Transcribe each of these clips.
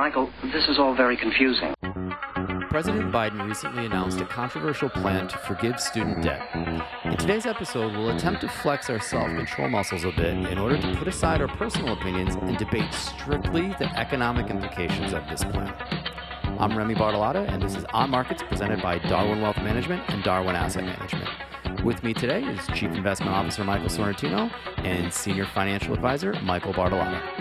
Michael, this is all very confusing. President Biden recently announced a controversial plan to forgive student debt. In today's episode, we'll attempt to flex our self control muscles a bit in order to put aside our personal opinions and debate strictly the economic implications of this plan. I'm Remy Bartolotta, and this is On Markets presented by Darwin Wealth Management and Darwin Asset Management. With me today is Chief Investment Officer Michael Sorrentino and Senior Financial Advisor Michael Bartolotta.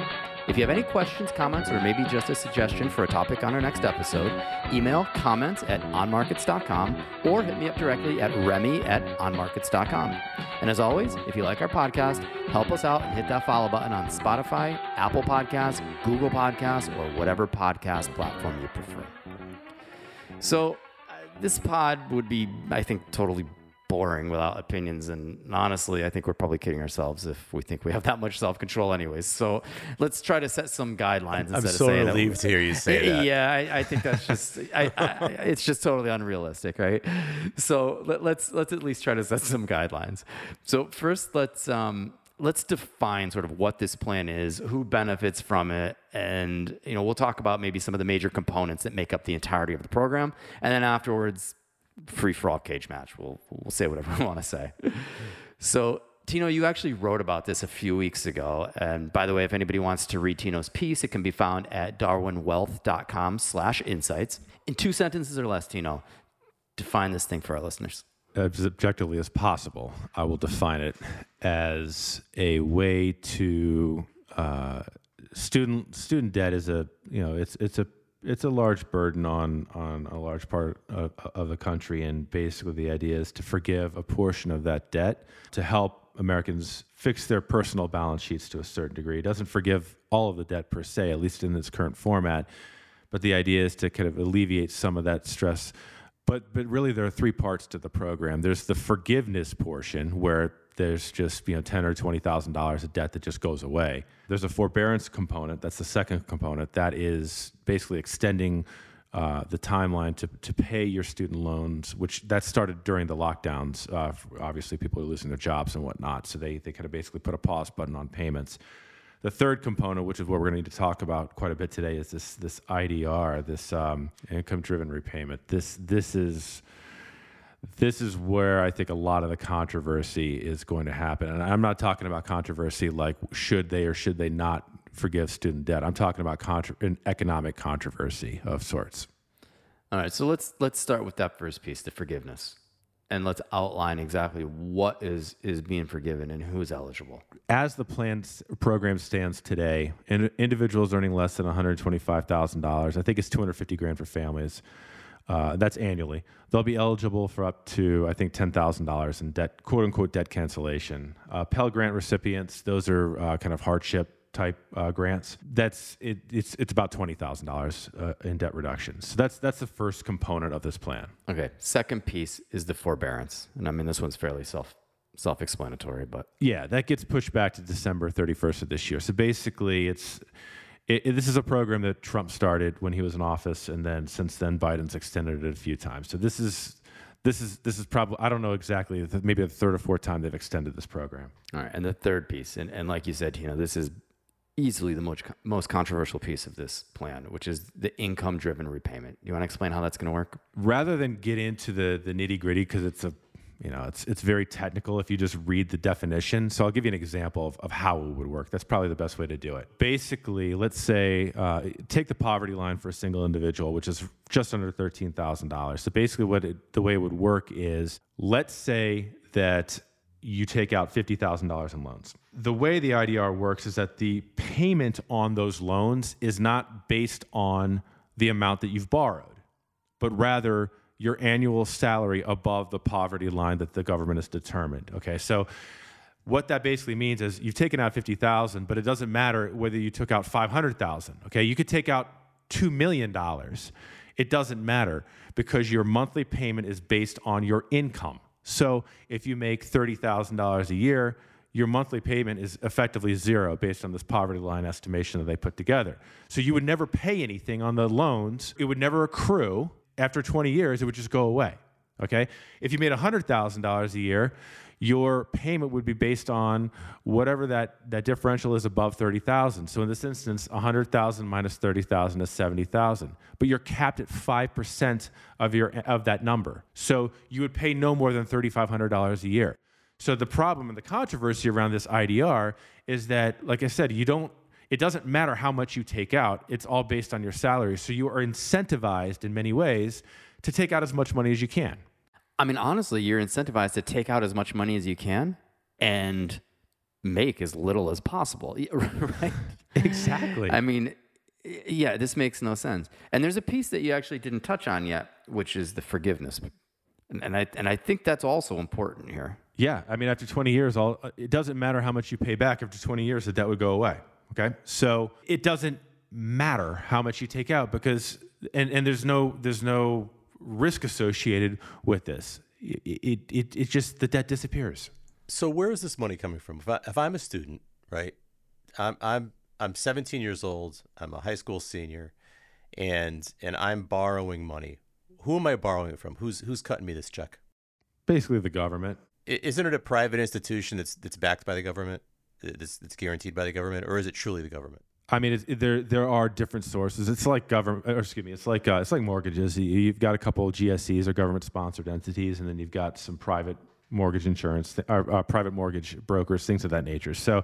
If you have any questions, comments, or maybe just a suggestion for a topic on our next episode, email comments at onmarkets.com or hit me up directly at remy at onmarkets.com. And as always, if you like our podcast, help us out and hit that follow button on Spotify, Apple Podcasts, Google Podcasts, or whatever podcast platform you prefer. So, uh, this pod would be, I think, totally boring without opinions. And honestly, I think we're probably kidding ourselves if we think we have that much self control, anyways. So let's try to set some guidelines I'm instead so of saying relieved to hear you say that. Yeah, I, I think that's just I, I, it's just totally unrealistic, right? So let, let's let's at least try to set some guidelines. So first, let's um, let's define sort of what this plan is, who benefits from it, and you know we'll talk about maybe some of the major components that make up the entirety of the program, and then afterwards free for all cage match. We'll we'll say whatever we want to say. So Tino, you actually wrote about this a few weeks ago. And by the way, if anybody wants to read Tino's piece, it can be found at darwinwealth.com slash insights. In two sentences or less, Tino, define this thing for our listeners. As objectively as possible, I will define it as a way to uh, student student debt is a you know it's it's a it's a large burden on on a large part of, of the country, and basically the idea is to forgive a portion of that debt to help Americans fix their personal balance sheets to a certain degree. It doesn't forgive all of the debt per se, at least in its current format, but the idea is to kind of alleviate some of that stress. But but really, there are three parts to the program. There's the forgiveness portion where there's just you know ten or twenty thousand dollars of debt that just goes away. There's a forbearance component. That's the second component. That is basically extending uh, the timeline to, to pay your student loans, which that started during the lockdowns. Uh, obviously, people are losing their jobs and whatnot, so they they kind of basically put a pause button on payments. The third component, which is what we're going to need to talk about quite a bit today, is this this IDR, this um, income-driven repayment. This this is this is where I think a lot of the controversy is going to happen. And I'm not talking about controversy like should they or should they not forgive student debt. I'm talking about an economic controversy of sorts. All right, so let's let's start with that first piece, the forgiveness. And let's outline exactly what is is being forgiven and who's eligible. As the plan program stands today, in, individuals earning less than $125,000, I think it's 250 grand for families. Uh, that's annually. They'll be eligible for up to, I think, $10,000 in debt, quote unquote, debt cancellation. Uh, Pell Grant recipients, those are uh, kind of hardship type uh, grants. That's it, it's it's about twenty thousand uh, dollars in debt reduction. So that's that's the first component of this plan. Okay. Second piece is the forbearance, and I mean this one's fairly self self-explanatory, but Yeah, that gets pushed back to December thirty first of this year. So basically, it's it, it- this is a program that Trump started when he was in office, and then since then Biden's extended it a few times. So this is this is this is probably I don't know exactly maybe the third or fourth time they've extended this program. all right. And the third piece, and, and like you said, you know, this is easily the most most controversial piece of this plan, which is the income-driven repayment. You want to explain how that's going to work? rather than get into the the nitty gritty because it's a you know it's it's very technical if you just read the definition. So i'll give you an example of, of how it would work. That's probably the best way to do it. Basically let's say uh, take the poverty line for a single individual which is just under $13000 so basically what it, the way it would work is let's say that you take out $50,000 in loans. The way the IDR works is that the payment on those loans is not based on the amount that you've borrowed, but rather your annual salary above the poverty line that the government has determined. Okay, so what that basically means is you've taken out 50,000, but it doesn't matter whether you took out 500,000. Okay, you could take out $2 million. It doesn't matter because your monthly payment is based on your income. So if you make $30,000 a year, your monthly payment is effectively zero based on this poverty line estimation that they put together. So you would never pay anything on the loans. It would never accrue. After 20 years, it would just go away. Okay? If you made $100,000 a year, your payment would be based on whatever that, that differential is above 30,000. So in this instance, 100,000 minus 30,000 is 70,000. But you're capped at 5% of your of that number. So you would pay no more than $3,500 a year. So the problem and the controversy around this IDR is that, like I said, you don't it doesn't matter how much you take out, it's all based on your salary. So you are incentivized in many ways to take out as much money as you can. I mean, honestly, you're incentivized to take out as much money as you can and make as little as possible, right? Exactly. I mean, yeah, this makes no sense. And there's a piece that you actually didn't touch on yet, which is the forgiveness. And, and I and I think that's also important here. Yeah, I mean, after 20 years, all it doesn't matter how much you pay back. After 20 years, the debt would go away. Okay, so it doesn't matter how much you take out because and, and there's no there's no risk associated with this. It, it, it just the debt disappears. So where is this money coming from? If, I, if I'm a student, right, I'm I'm I'm 17 years old. I'm a high school senior, and and I'm borrowing money. Who am I borrowing it from? Who's who's cutting me this check? Basically, the government. Isn't it a private institution that's that's backed by the government? That's, that's guaranteed by the government, or is it truly the government? I mean, it's, there there are different sources. It's like government, or excuse me, it's like uh, it's like mortgages. You- You've got a couple of GSEs or government sponsored entities, and then you've got some private mortgage insurance, or uh, private mortgage brokers, things of that nature. So,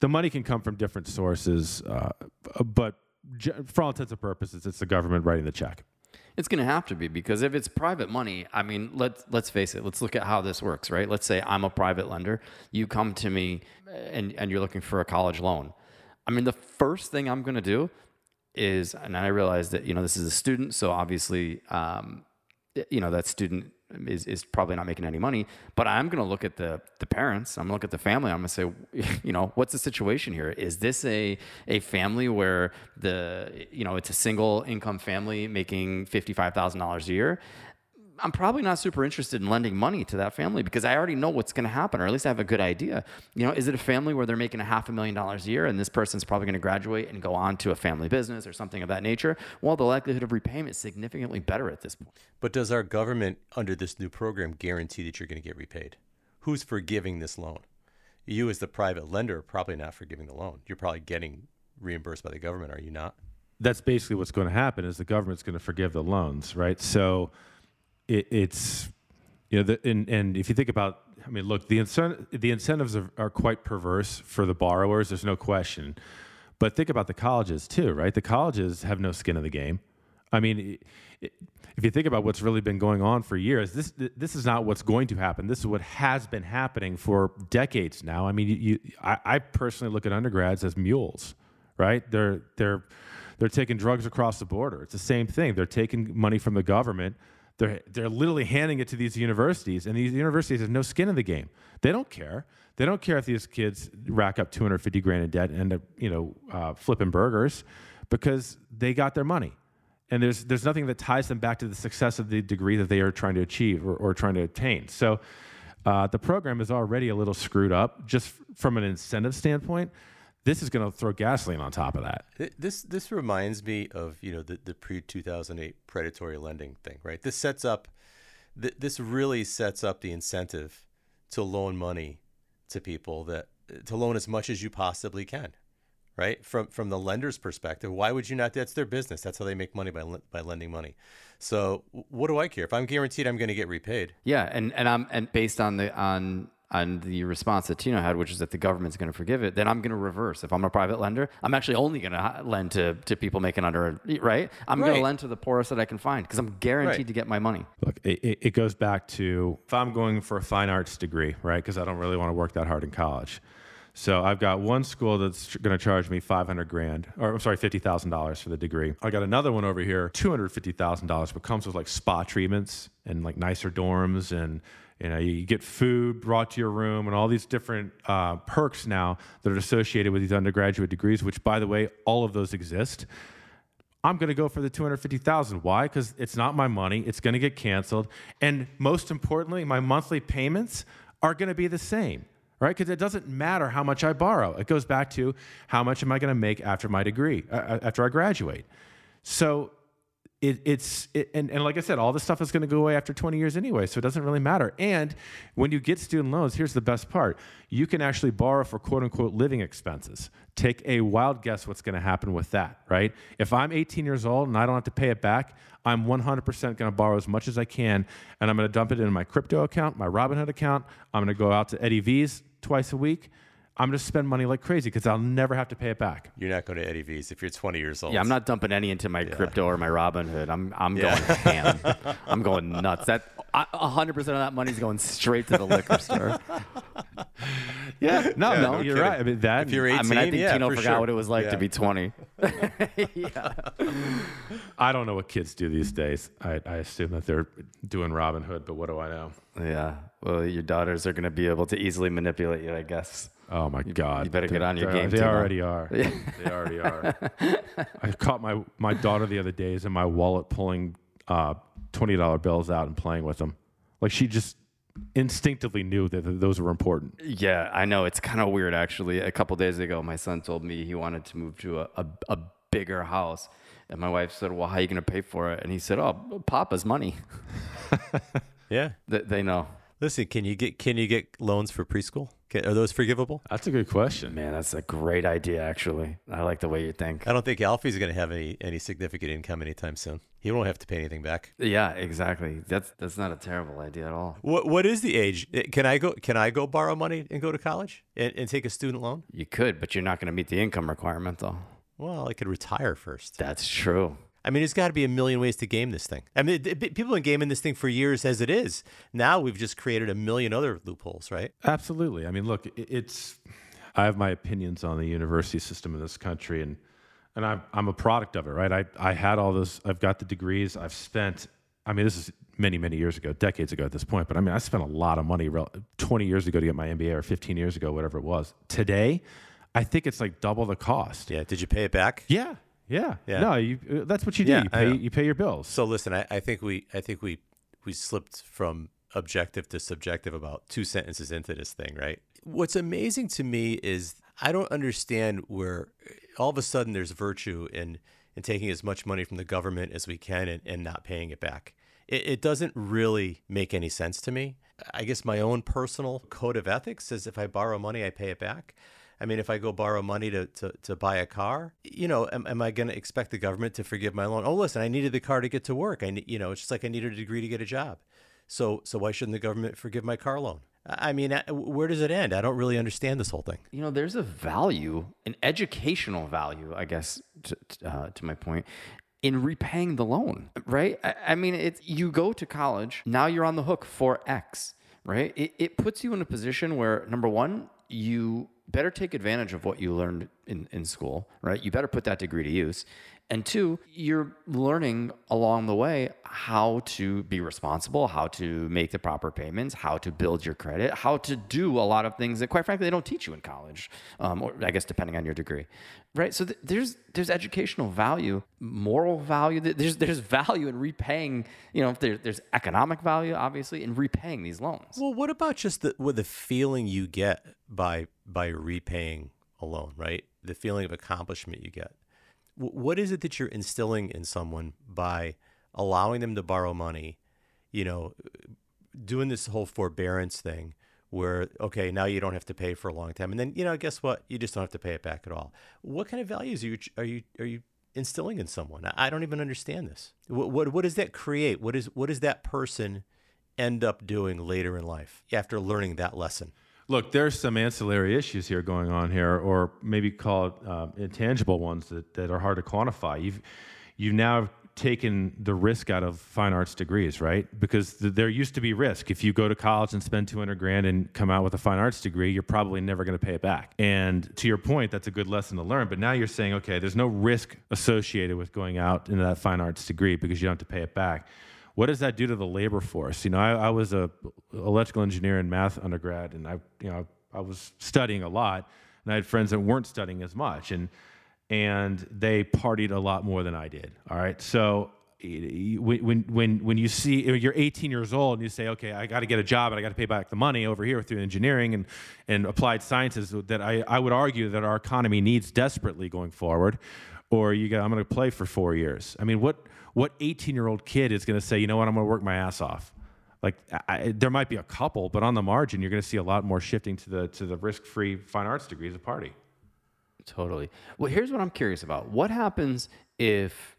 the money can come from different sources, uh, but for all intents and purposes, it's the government writing the check. It's going to have to be because if it's private money, I mean, let's let's face it. Let's look at how this works, right? Let's say I'm a private lender. You come to me and and you're looking for a college loan. I mean, the first thing I'm going to do is, and I realize that you know this is a student, so obviously, um, you know that student is, is probably not making any money. But I'm going to look at the the parents. I'm going to look at the family. I'm going to say, you know, what's the situation here? Is this a a family where the you know it's a single income family making fifty five thousand dollars a year? I'm probably not super interested in lending money to that family because I already know what's going to happen, or at least I have a good idea. You know, is it a family where they're making a half a million dollars a year and this person's probably going to graduate and go on to a family business or something of that nature? Well, the likelihood of repayment is significantly better at this point. But does our government, under this new program, guarantee that you're going to get repaid? Who's forgiving this loan? You, as the private lender, are probably not forgiving the loan. You're probably getting reimbursed by the government, are you not? That's basically what's going to happen. Is the government's going to forgive the loans, right? So, it, it's you know, the, and and if you think about, I mean, look, the the incentives are, are quite perverse for the borrowers. There's no question. But think about the colleges too, right? The colleges have no skin in the game. I mean, it, if you think about what's really been going on for years, this this is not what's going to happen. This is what has been happening for decades now. I mean, you I, I personally look at undergrads as mules, right? They're they're they're taking drugs across the border. It's the same thing. They're taking money from the government. They're they're literally handing it to these universities, and these universities have no skin in the game. They don't care. They don't care if these kids rack up 250 grand in debt and end up, you know, uh, flipping burgers, because they got their money and there's there's nothing that ties them back to the success of the degree that they are trying to achieve or, or trying to attain. So uh, the program is already a little screwed up just from an incentive standpoint. This is going to throw gasoline on top of that. This this reminds me of you know the, the pre two thousand eight predatory lending thing, right? This sets up, th- this really sets up the incentive to loan money to people that to loan as much as you possibly can, right? From from the lender's perspective, why would you not? That's their business. That's how they make money by by lending money. So what do I care if I'm guaranteed I'm going to get repaid? Yeah, and and I'm and based on the on on the response that Tino had, which is that the government's going to forgive it, then I'm going to reverse. If I'm a private lender, I'm actually only going to lend to, to people making under right. I'm going to lend to the poorest that I can find because I'm guaranteed Right. to get my money. Look, it, it it goes back to if I'm going for a fine arts degree, right? Because I don't really want to work that hard in college. So I've got one school that's going to charge me 500 grand, or I'm sorry, $50,000 for the degree. I got another one over here, $250,000, but comes with like spa treatments and like nicer dorms and you know, you get food brought to your room and all these different uh, perks now that are associated with these undergraduate degrees, which, by the way, all of those exist. I'm going to go for the 250,000. Why? Because it's not my money. It's going to get canceled. And most importantly, my monthly payments are going to be the same, right? Because it doesn't matter how much I borrow. It goes back to how much am I going to make after my degree, uh, after I graduate. So it, it's it, and, and like I said, all this stuff is going to go away after 20 years anyway, so it doesn't really matter. And when you get student loans, here's the best part: you can actually borrow for quote unquote living expenses. Take a wild guess what's going to happen with that, right? If I'm 18 years old and I don't have to pay it back, I'm 100% going to borrow as much as I can, and I'm going to dump it in my crypto account, my Robinhood account. I'm going to go out to Eddie V's twice a week. I'm going to spend money like crazy because I'll never have to pay it back. You're not going to Eddie V's if you're 20 years old. Yeah, I'm not dumping any into my crypto or my Robinhood. I'm I'm going ham. I'm going nuts. That 100% of that money's going straight to the liquor store. Yeah, no, Yeah, no, no you're kidding. right. I mean that. If you're 18, I mean, I think yeah, Tino for forgot sure. what it was like Yeah. to be 20. yeah. I don't know what kids do these days. I, I assume that they're doing Robinhood, but what do I know? Yeah. Well, your daughters are going to be able to easily manipulate you, I guess. Oh my God! you better get on your game, They Tino. already are. they already are. I caught my my daughter the other days in my wallet pulling uh, twenty dollar bills out and playing with them. Like she just instinctively knew that those were important. Yeah, I know. It's kind of weird, actually. A couple days ago, my son told me he wanted to move to a, a, a bigger house. And my wife said, Well, how are you going to pay for it? And he said, Oh, Papa's money. Yeah. They, they know. Listen, can you get can you get loans for preschool? Can, are those forgivable? That's a good question. Man, that's a great idea, actually. I like the way you think. I don't think Alfie's going to have any any significant income anytime soon. He won't have to pay anything back. Yeah, exactly. That's that's not a terrible idea at all. What what is the age? Eh, Can I go can I go borrow money and go to college and, and take a student loan? You could, but you're not going to meet the income requirement, though. Well, I could retire first. That's true. I mean, there's got to be a million ways to game this thing. I mean, th- th- people have been gaming this thing for years as it is. Now we've just created a million other loopholes, right? Absolutely. I mean, look, i- it's. I have my opinions on the university system in this country, and and I'm I'm a product of it, right? I I had all this. I've got the degrees. I've spent. I mean, this is many many years ago, decades ago at this point. But I mean, I spent a lot of money, rel- 20 years ago to get my MBA, or 15 years ago, whatever it was. Today, I think it's like double the cost. Yeah. Did you pay it back? Yeah. Yeah. Yeah. No, you. uh, That's what you do. Yeah, you pay. You pay your bills. So listen, I, I think we I think we we slipped from objective to subjective about two sentences into this thing, right? What's amazing to me is I don't understand where all of a sudden there's virtue in in taking as much money from the government as we can and, and not paying it back. It, it doesn't really make any sense to me. I guess my own personal code of ethics says if I borrow money, I pay it back. I mean, if I go borrow money to, to, to buy a car, you know, am, am I going to expect the government to forgive my loan? Oh, listen, I needed the car to get to work. I, ne- you know, it's just like I needed a degree to get a job. So, so why shouldn't the government forgive my car loan? I mean, uh, where does it end? I don't really understand this whole thing. you know, there's a value, an educational value, I guess, to, to, uh, to my point, in repaying the loan, right? I, I mean, it's you go to college, now you're on the hook for X, right? It, it puts you in a position where, number one, you better take advantage of what you learned in, in school, right? You better put that degree to use. And two, you're learning along the way how to be responsible, how to make the proper payments, how to build your credit, how to do a lot of things that, quite frankly, they don't teach you in college, um, or I guess depending on your degree, right? So th- there's there's educational value, moral value. There's there's value in repaying. You know, there, there's economic value, obviously, in repaying these loans. Well, what about just the with the feeling you get by by repaying a loan, right? The feeling of accomplishment you get. Wh- What is it that you're instilling in someone by allowing them to borrow money? You know, doing this whole forbearance thing where okay now you don't have to pay for a long time and then you know guess what? You just don't have to pay it back at all. What kind of values are you are you are you instilling in someone? I I don't even understand this. What, what what does that create? What is what does that person end up doing later in life after learning that lesson Look, there's some ancillary issues here going on here, or maybe call it um, intangible ones that, that are hard to quantify. You've you've now taken the risk out of fine arts degrees, right? Because th- there used to be risk. If you go to college and spend 200 grand and come out with a fine arts degree, you're probably never going to pay it back. And to your point, that's a good lesson to learn. But now you're saying, okay, there's no risk associated with going out into that fine arts degree because you don't have to pay it back what does that do to the labor force? You know, I, I was a electrical engineer and math undergrad, and I, you know, I was studying a lot, and I had friends that weren't studying as much, and and they partied a lot more than I did. All right, so when when when you see you're 18 years old and you say, okay, I got to get a job and I got to pay back the money over here through engineering and and applied sciences that I I would argue that our economy needs desperately going forward or you go, I'm going to play for four years. I mean, what what 18 year old kid is going to say, you know what, I'm going to work my ass off? Like I, there might be a couple, but on the margin, you're going to see a lot more shifting to the to the risk free fine arts degree as a party. Totally. Well, here's what I'm curious about. What happens if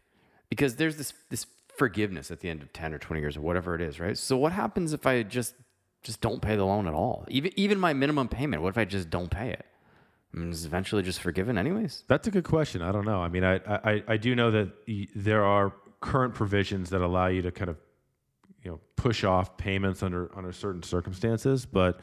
because there's this this forgiveness at the end of 10 or 20 years or whatever it is, right? So what happens if I just just don't pay the loan at all? Even even my minimum payment, what if I just don't pay it? I mean, is eventually just forgiven anyways? That's a good question. I don't know. I mean, I I, I do know that y- there are current provisions that allow you to kind of you know push off payments under under certain circumstances, but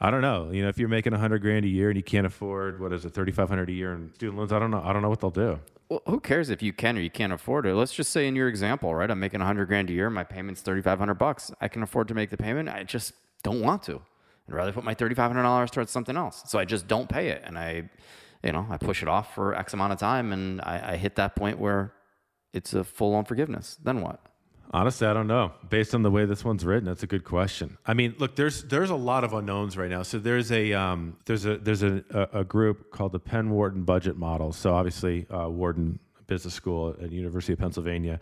I don't know. You know, if you're making a hundred grand a year and you can't afford what is it, thirty five hundred a year in student loans, I don't know. I don't know what they'll do. Well, who cares if you can or you can't afford it? Let's just say in your example, right? I'm making 100 grand a year, my payment's 3500 bucks. I can afford to make the payment. I just don't want to. I'd rather put my $3500 towards something else. So I just don't pay it and I you know, I push it off for X amount of time and I, I hit that point where it's a full on forgiveness. Then what? Honestly, I don't know. Based on the way this one's written, that's a good question. I mean, look, there's there's a lot of unknowns right now. So there's a um, there's a there's a, a, a group called the Penn Wharton Budget Model. So obviously, uh, Wharton Business School at University of Pennsylvania.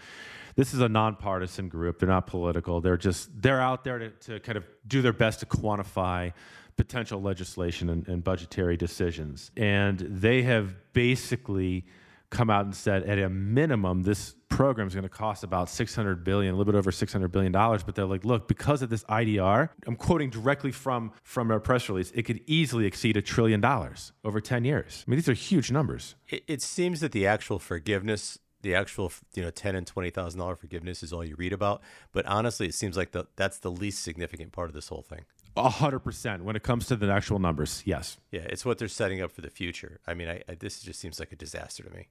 This is a nonpartisan group. They're not political. They're just they're out there to, to kind of do their best to quantify potential legislation and, and budgetary decisions. And they have basically come out and said at a minimum this program is going to cost about 600 billion a little bit over 600 billion dollars but they're like look because of this idr i'm quoting directly from from a press release it could easily exceed a trillion dollars over 10 years i mean these are huge numbers It, it seems that the actual forgiveness, the actual you know ten and twenty thousand dollar forgiveness is all you read about. But honestly, it seems like the, that's the least significant part of this whole thing. A hundred percent when it comes to the actual numbers yes Yeah, it's what they're setting up for the future. I mean, I, I, this just seems like a disaster to me.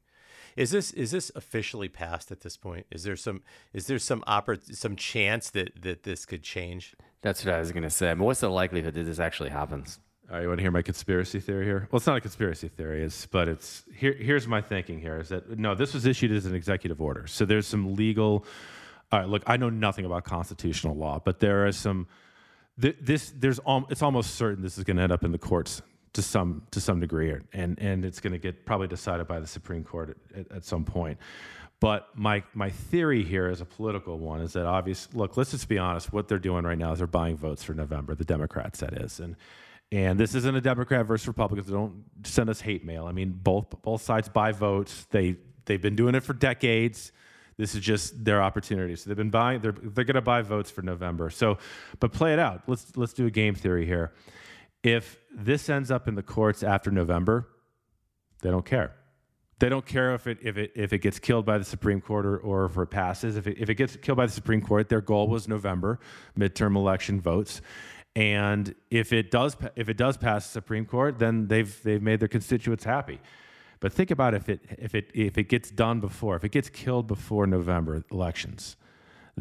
Is this is this officially passed at this point? Is there some is there some oppor- some chance that that this could change? That's what I was going to say. I mean, what's the likelihood that this actually happens? All right, you want to hear my conspiracy theory here? Well, it's not a conspiracy theory, it's, but it's here. Here's my thinking here: is that no, this was issued as an executive order, so there's some legal. All right, look, I know nothing about constitutional law, but there are some. th- This there's al- it's almost certain this is going to end up in the courts to some to some degree, and and it's going to get probably decided by the Supreme Court at, at, at some point. But my my theory here is a political one is that obvious look, let's just be honest, what they're doing right now is they're buying votes for November, the Democrats that is. And and this isn't a Democrat versus Republicans. Don't send us hate mail. I mean, both both sides buy votes. They they've been doing it for decades. This is just their opportunity. So they've been buying. They're they're going to buy votes for November. So, but play it out. Let's let's do a game theory here. If this ends up in the courts after November, they don't care. They don't care if it if it if it gets killed by the Supreme Court or, or if it passes. If it, if it gets killed by the Supreme Court, their goal was November midterm election votes, and if it does if it does pass the Supreme Court, then they've they've made their constituents happy. But think about if it if it if it gets done before if it gets killed before November elections,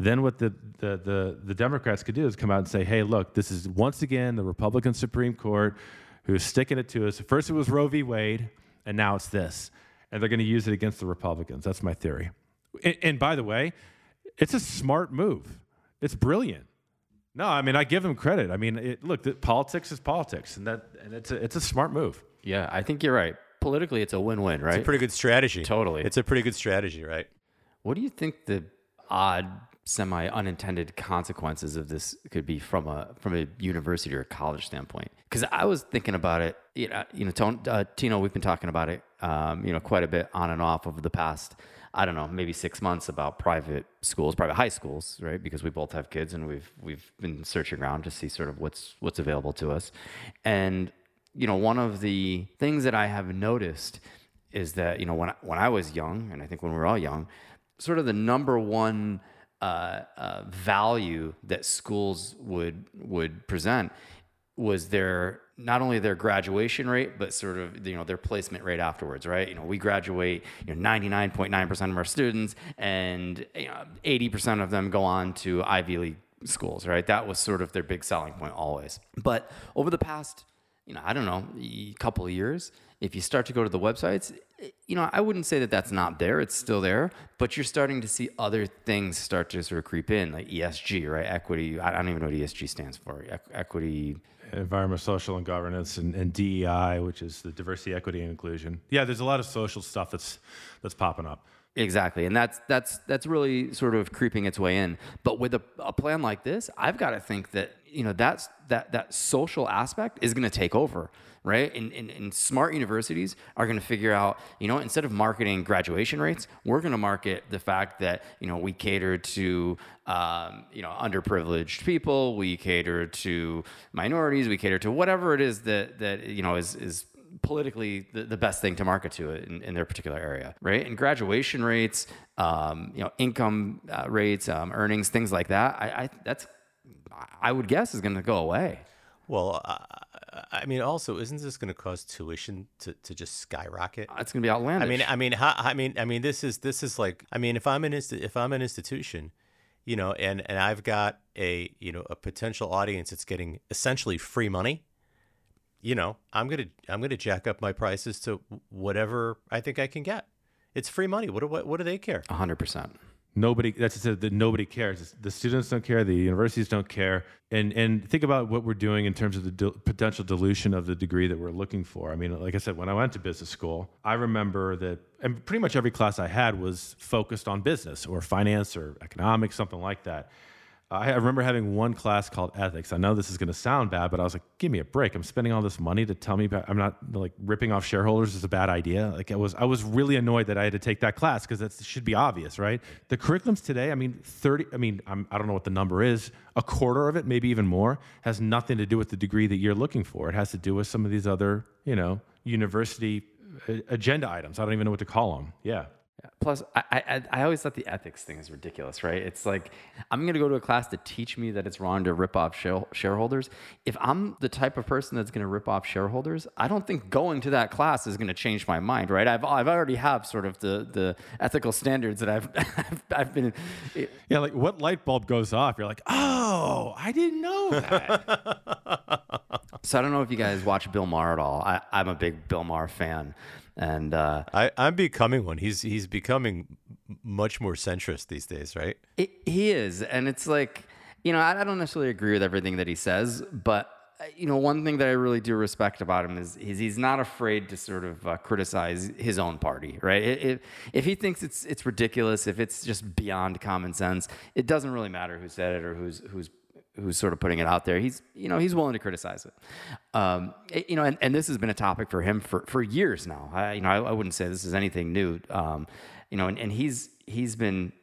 then what the, the, the, the Democrats could do is come out and say, hey, look, this is once again the Republican Supreme Court who's sticking it to us. First it was Roe v. Wade, and now it's this. And they're going to use it against the Republicans. That's my theory. And, and by the way, it's a smart move. It's brilliant. No, I mean I give them credit. I mean, it, look, the, politics is politics, and that and it's a, it's a smart move. Yeah, I think you're right. Politically, it's a win-win, right? It's a pretty good strategy. Totally. It's a pretty good strategy, right? What do you think the odd, semi unintended consequences of this could be from a from a university or a college standpoint? Because I was thinking about it. You know, you know, uh, Tino, we've been talking about it. Um, you know, quite a bit on and off over the past. I don't know, maybe six months about private schools, private high schools, right? Because we both have kids, and we've we've been searching around to see sort of what's what's available to us, and you know, one of the things that I have noticed is that you know when I, when I was young, and I think when we were all young, sort of the number one uh, uh, value that schools would would present was their not only their graduation rate but sort of you know their placement rate afterwards right? You know we graduate you know 99.9% of our students and you know, 80% of them go on to Ivy League schools right? That was sort of their big selling point always. But over the past you know, I don't know, a couple of years, if you start to go to the websites, eh, you know, I wouldn't say that that's not there. It's still there, but you're starting to see other things start to sort of creep in, like ESG, right? Equity. I don't even know what ESG stands for. E- equity. environment, social, and governance, and, and DEI, which is the diversity, equity, and inclusion. Yeah, there's a lot of social stuff that's that's popping up. Exactly, and that's that's that's really sort of creeping its way in. But with a, a plan like this, I've got to think that you know that's that that social aspect is going to take over, right? And, and, and smart universities are going to figure out, you know, instead of marketing graduation rates, we're going to market the fact that you know we cater to um, you know underprivileged people, we cater to minorities, we cater to whatever it is that that you know is is politically the, the best thing to market to it in, in their particular area, right? And graduation rates, um, you know, income uh, rates, um, earnings, things like that. I, I that's I would guess is going to go away. Well, uh, I mean, also, isn't this going to cause tuition to, to just skyrocket? Uh, it's going to be outlandish. I mean, I mean, how, I mean, I mean, this is this is like, I mean, if I'm an insti- if I'm an institution, you know, and and I've got a you know a potential audience that's getting essentially free money, you know, I'm gonna I'm gonna jack up my prices to whatever I think I can get. It's free money. What do what, what do they care? hundred percent. Nobody. That's just that nobody cares. The students don't care. The universities don't care. And and think about what we're doing in terms of the potential dilution of the degree that we're looking for. I mean, like I said, when I went to business school, I remember that, and pretty much every class I had was focused on business or finance or economics, something like that. I remember having one class called ethics. I know this is going to sound bad, but I was like, "Give me a break! I'm spending all this money to tell me about, I'm not like ripping off shareholders is a bad idea." Like I was, I was really annoyed that I had to take that class because that should be obvious, right? The curriculums today, I mean, thirty. I mean, I'm, I don't know what the number is. A quarter of it, maybe even more, has nothing to do with the degree that you're looking for. It has to do with some of these other, you know, university uh, agenda items. I don't even know what to call them. Yeah. Plus, I, I I always thought the ethics thing is ridiculous, right? It's like I'm going to go to a class to teach me that it's wrong to rip off shareholders. If I'm the type of person that's going to rip off shareholders, I don't think going to that class is going to change my mind, right? I've I've already have sort of the the ethical standards that I've I've, I've been. Yeah, like what light bulb goes off? You're like, oh, I didn't know that. So I don't know if you guys watch Bill Maher at all. I, I'm a big Bill Maher fan, and uh, I, I'm becoming one. He's he's becoming much more centrist these days, right? It, he is, and it's like you know I, I don't necessarily agree with everything that he says, but uh, you know one thing that I really do respect about him is, is he's not afraid to sort of uh, criticize his own party, right? It, it, if he thinks it's it's ridiculous, if it's just beyond common sense, it doesn't really matter who said it or who's who's who's sort of putting it out there. He's you know he's willing to criticize it. Um, you know, and, and this has been a topic for him for, for years now. I, you know, I, I wouldn't say this is anything new. Um, you know, and, and he's he's been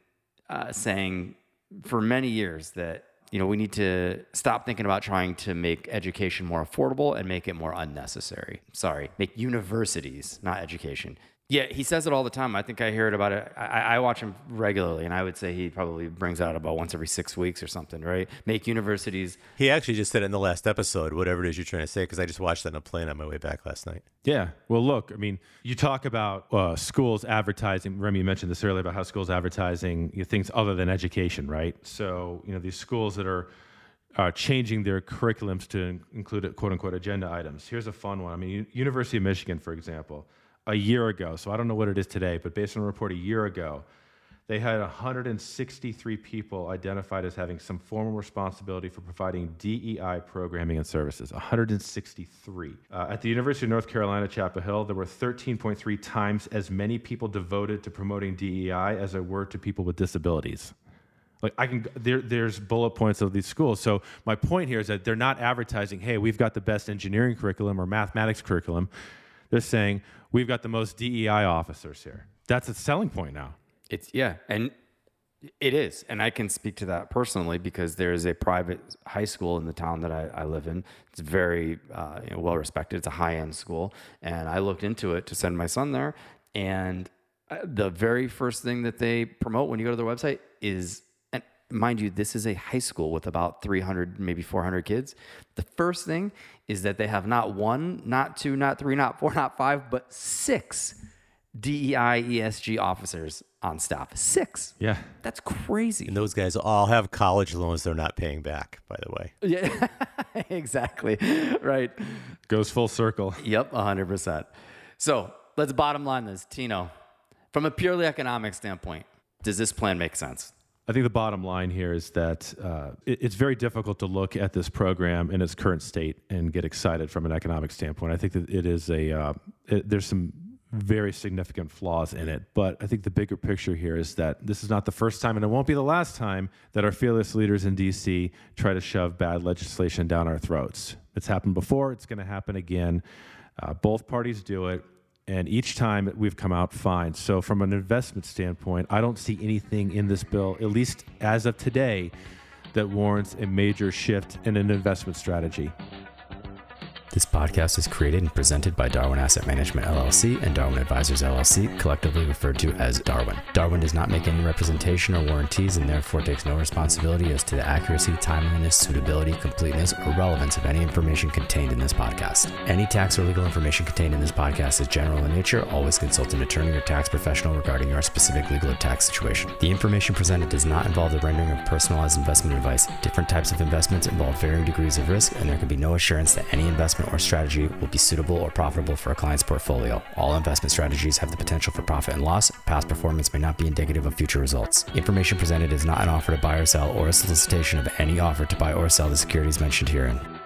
uh, saying for many years that you know we need to stop thinking about trying to make education more affordable and make it more unnecessary. Sorry, make universities, not education. Yeah, he says it all the time. I think I hear it about it. I, I watch him regularly, and I would say he probably brings out about once every six weeks or something, right? Make universities He actually just said it in the last episode, whatever it is you're trying to say, because I just watched that on a plane on my way back last night. Yeah. Well, look, I mean, you talk about uh, schools advertising. Remy, you mentioned this earlier about how schools advertising you know, things other than education, right? So, you know, these schools that are uh, changing their curriculums to include quote unquote agenda items. Here's a fun one. I mean, U- University of Michigan, for example, a year ago, so I don't know what it is today, but based on a report a year ago, they had 163 people identified as having some formal responsibility for providing DEI programming and services. 163. Uh, at the University of North Carolina, Chapel Hill, there were 13.3 times as many people devoted to promoting DEI as there were to people with disabilities. Like I can, there, there's bullet points of these schools. So my point here is that they're not advertising, "Hey, we've got the best engineering curriculum or mathematics curriculum." They're saying we've got the most DEI officers here. That's a selling point now. It's yeah, and it is, and I can speak to that personally because there is a private high school in the town that I, I live in. It's very uh, you know, well respected. It's a high end school, and I looked into it to send my son there. And uh, the very first thing that they promote when you go to their website is, mind you, this is a high school with about 300, maybe 400 kids. The first thing is that they have not one, not two, not three, not four, not five, but six DEI ESG officers on staff. Six. Yeah. That's crazy. And those guys all have college loans they're not paying back, by the way. Yeah, exactly. Right. Goes full circle. Yep, 100%. So let's bottom line this. Tino, from a purely economic standpoint, does this plan make sense? I think the bottom line here is that uh, it, it's very difficult to look at this program in its current state and get excited from an economic standpoint. I think that it is a uh, it, there's some very significant flaws in it, but I think the bigger picture here is that this is not the first time, and it won't be the last time that our fearless leaders in D.C. try to shove bad legislation down our throats. It's happened before. It's going to happen again. Uh, both parties do it and each time we've come out fine. So, from an investment standpoint, I don't see anything in this bill, at least as of today, that warrants a major shift in an investment strategy. This podcast is created and presented by Darwin Asset Management LLC and Darwin Advisors LLC, collectively referred to as Darwin. Darwin does not make any representation or warranties and therefore takes no responsibility as to the accuracy, timeliness, suitability, completeness, or relevance of any information contained in this podcast. Any tax or legal information contained in this podcast is general in nature. Always consult an attorney or tax professional regarding your specific legal or tax situation. The information presented does not involve the rendering of personalized investment advice. Different types of investments involve varying degrees of risk, and there can be no assurance that any investment investment or strategy will be suitable or profitable for a client's portfolio. All investment strategies have the potential for profit and loss. Past performance may not be indicative of future results. Information presented is not an offer to buy or sell or a solicitation of any offer to buy or sell the securities mentioned herein.